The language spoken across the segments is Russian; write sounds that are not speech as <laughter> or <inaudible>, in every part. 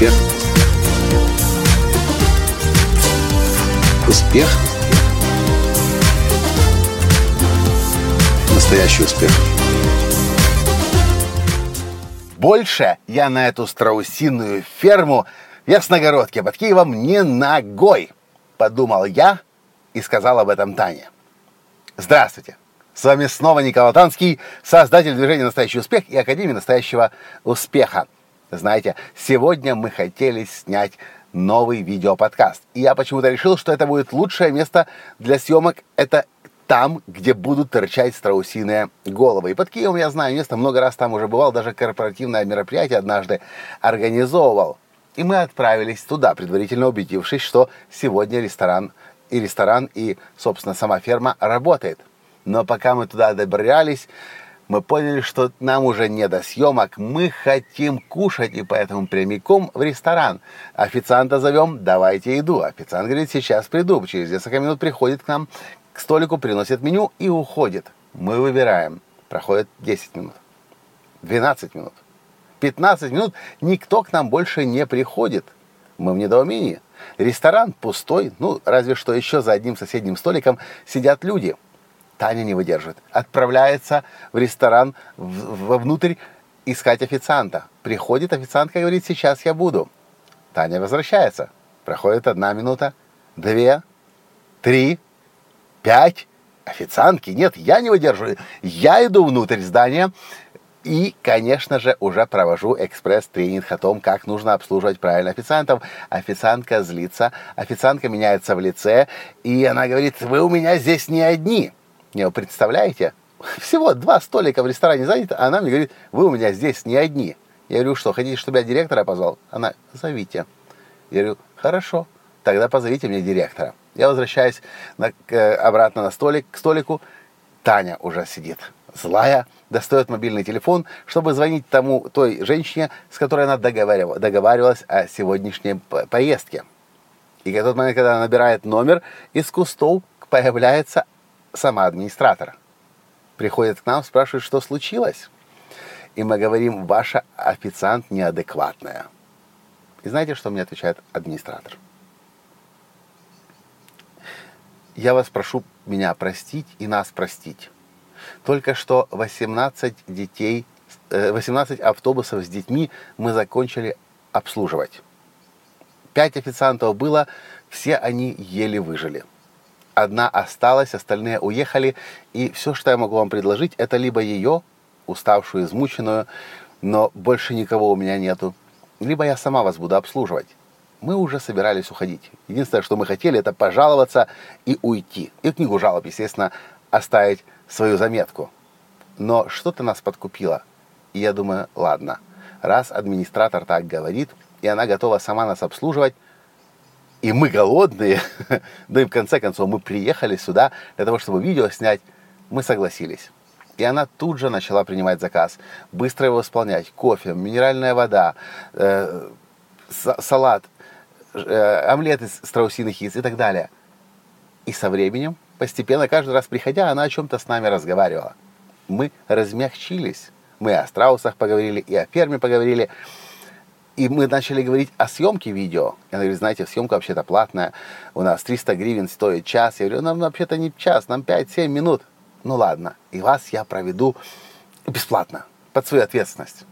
Успех. Успех. Настоящий успех. Больше я на эту страусиную ферму в Ясногородке под Киевом не ногой, подумал я и сказал об этом Тане. Здравствуйте! С вами снова Николай Танский, создатель движения «Настоящий успех» и Академии настоящего успеха. Знаете, сегодня мы хотели снять новый видеоподкаст. И я почему-то решил, что это будет лучшее место для съемок. Это там, где будут торчать страусиные головы. И под Киевом я знаю место, много раз там уже бывал, даже корпоративное мероприятие однажды организовывал. И мы отправились туда, предварительно убедившись, что сегодня ресторан и ресторан, и, собственно, сама ферма работает. Но пока мы туда добрались, мы поняли, что нам уже не до съемок, мы хотим кушать, и поэтому прямиком в ресторан. Официанта зовем, давайте еду. Официант говорит, сейчас приду. Через несколько минут приходит к нам, к столику, приносит меню и уходит. Мы выбираем. Проходит 10 минут, 12 минут, 15 минут. Никто к нам больше не приходит. Мы в недоумении. Ресторан пустой, ну, разве что еще за одним соседним столиком сидят люди – Таня не выдерживает. Отправляется в ресторан вовнутрь искать официанта. Приходит официантка и говорит, сейчас я буду. Таня возвращается. Проходит одна минута, две, три, пять. Официантки нет, я не выдерживаю. Я иду внутрь здания и, конечно же, уже провожу экспресс-тренинг о том, как нужно обслуживать правильно официантов. Официантка злится, официантка меняется в лице, и она говорит, вы у меня здесь не одни. Не, вы представляете? Всего два столика в ресторане заняты, а она мне говорит, вы у меня здесь не одни. Я говорю, что, хотите, чтобы я директора позвал? Она, зовите. Я говорю, хорошо, тогда позовите мне директора. Я возвращаюсь на, к, обратно на столик, к столику. Таня уже сидит, злая, достает мобильный телефон, чтобы звонить тому, той женщине, с которой она договаривалась о сегодняшней поездке. И в тот момент, когда она набирает номер, из кустов появляется сама администратор. Приходит к нам, спрашивает, что случилось. И мы говорим, ваша официант неадекватная. И знаете, что мне отвечает администратор? Я вас прошу меня простить и нас простить. Только что 18 детей, 18 э, автобусов с детьми мы закончили обслуживать. Пять официантов было, все они еле выжили одна осталась, остальные уехали, и все, что я могу вам предложить, это либо ее, уставшую, измученную, но больше никого у меня нету, либо я сама вас буду обслуживать. Мы уже собирались уходить. Единственное, что мы хотели, это пожаловаться и уйти. И книгу жалоб, естественно, оставить свою заметку. Но что-то нас подкупило. И я думаю, ладно, раз администратор так говорит, и она готова сама нас обслуживать, и мы голодные, <laughs> да и в конце концов мы приехали сюда для того, чтобы видео снять, мы согласились. И она тут же начала принимать заказ, быстро его исполнять. Кофе, минеральная вода, э, салат, э, омлет из страусиных яиц и так далее. И со временем, постепенно, каждый раз приходя, она о чем-то с нами разговаривала. Мы размягчились. Мы о страусах поговорили, и о ферме поговорили. И мы начали говорить о съемке видео. Я говорю, знаете, съемка вообще-то платная. У нас 300 гривен стоит час. Я говорю, нам вообще-то не час, нам 5-7 минут. Ну ладно, и вас я проведу бесплатно, под свою ответственность.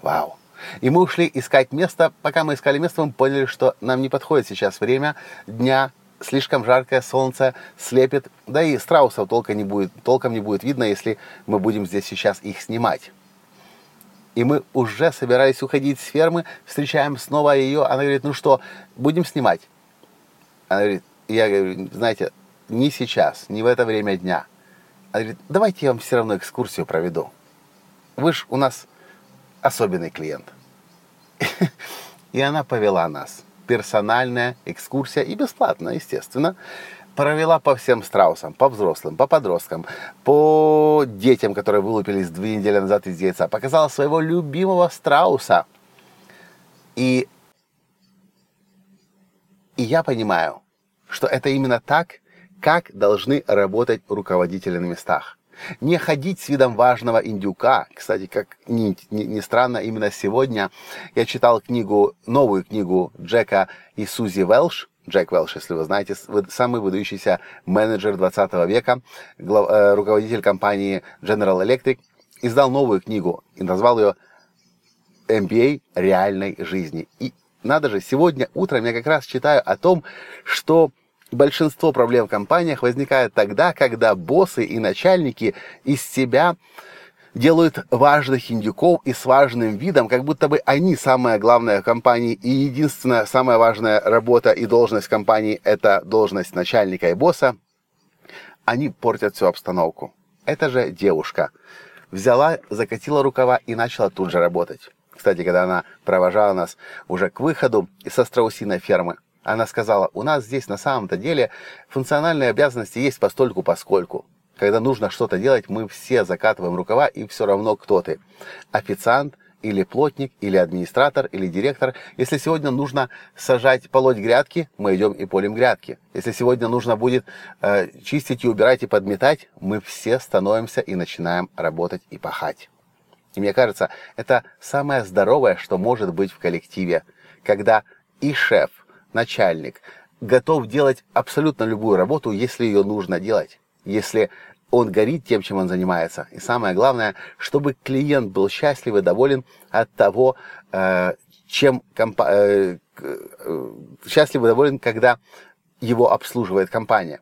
Вау. И мы ушли искать место. Пока мы искали место, мы поняли, что нам не подходит сейчас время дня, слишком жаркое солнце слепит, да и страусов толком не будет, толком не будет видно, если мы будем здесь сейчас их снимать. И мы уже собирались уходить с фермы, встречаем снова ее. Она говорит, ну что, будем снимать? Она говорит, я говорю, знаете, не сейчас, не в это время дня. Она говорит, давайте я вам все равно экскурсию проведу. Вы же у нас особенный клиент. <laughs> И она повела нас. Персональная экскурсия и бесплатно, естественно провела по всем страусам, по взрослым, по подросткам, по детям, которые вылупились две недели назад из яйца, показала своего любимого страуса. И, и я понимаю, что это именно так, как должны работать руководители на местах. Не ходить с видом важного индюка. Кстати, как ни, ни, ни странно, именно сегодня я читал книгу, новую книгу Джека и Сузи Велш. Джек Велш, если вы знаете, самый выдающийся менеджер 20 века, э, руководитель компании General Electric, издал новую книгу и назвал ее MBA реальной жизни. И надо же, сегодня утром я как раз читаю о том, что большинство проблем в компаниях возникает тогда, когда боссы и начальники из себя делают важных индюков и с важным видом, как будто бы они самая главная в компании, и единственная самая важная работа и должность компании – это должность начальника и босса, они портят всю обстановку. Это же девушка. Взяла, закатила рукава и начала тут же работать. Кстати, когда она провожала нас уже к выходу со страусиной фермы, она сказала, у нас здесь на самом-то деле функциональные обязанности есть постольку поскольку. Когда нужно что-то делать, мы все закатываем рукава, и все равно кто ты. Официант, или плотник, или администратор, или директор. Если сегодня нужно сажать, полоть грядки, мы идем и полим грядки. Если сегодня нужно будет э, чистить и убирать и подметать, мы все становимся и начинаем работать и пахать. И мне кажется, это самое здоровое, что может быть в коллективе, когда и шеф, начальник готов делать абсолютно любую работу, если ее нужно делать, если он горит тем, чем он занимается. И самое главное, чтобы клиент был счастлив и доволен от того, э, чем компа- э, э, счастлив и доволен, когда его обслуживает компания.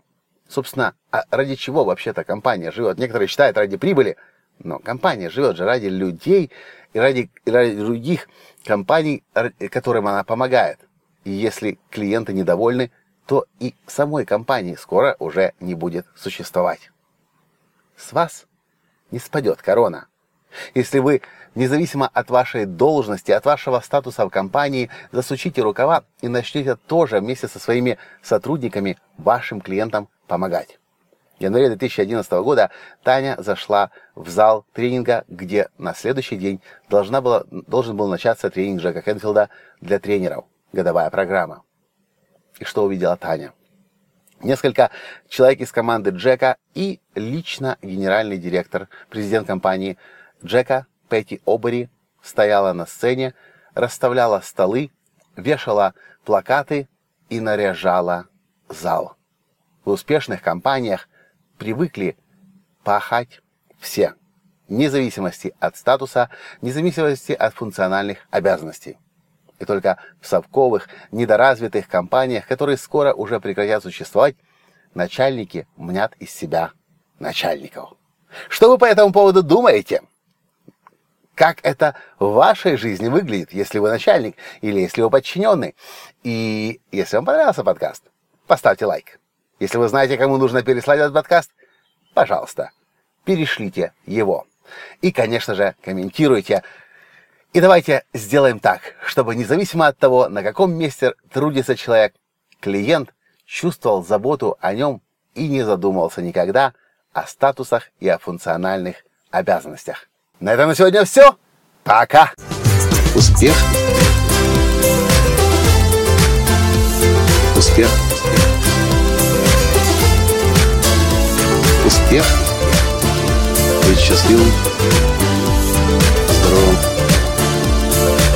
Собственно, а ради чего вообще-то компания живет? Некоторые считают ради прибыли – но компания живет же ради людей и ради, и ради других компаний, которым она помогает. И если клиенты недовольны, то и самой компании скоро уже не будет существовать. С вас не спадет корона. Если вы, независимо от вашей должности, от вашего статуса в компании, засучите рукава и начнете тоже вместе со своими сотрудниками вашим клиентам помогать. В январе 2011 года Таня зашла в зал тренинга, где на следующий день должна была, должен был начаться тренинг Джека Хенфилда для тренеров, годовая программа. И что увидела Таня? Несколько человек из команды Джека и лично генеральный директор, президент компании Джека Петти Обери стояла на сцене, расставляла столы, вешала плакаты и наряжала зал. В успешных компаниях привыкли пахать все, вне зависимости от статуса, вне зависимости от функциональных обязанностей. И только в совковых, недоразвитых компаниях, которые скоро уже прекратят существовать, начальники мнят из себя начальников. Что вы по этому поводу думаете? Как это в вашей жизни выглядит, если вы начальник или если вы подчиненный? И если вам понравился подкаст, поставьте лайк. Если вы знаете, кому нужно переслать этот подкаст, пожалуйста, перешлите его. И, конечно же, комментируйте. И давайте сделаем так, чтобы независимо от того, на каком месте трудится человек, клиент чувствовал заботу о нем и не задумывался никогда о статусах и о функциональных обязанностях. На этом на сегодня все. Пока! Успех! Успех! успех, быть счастливым, здоровым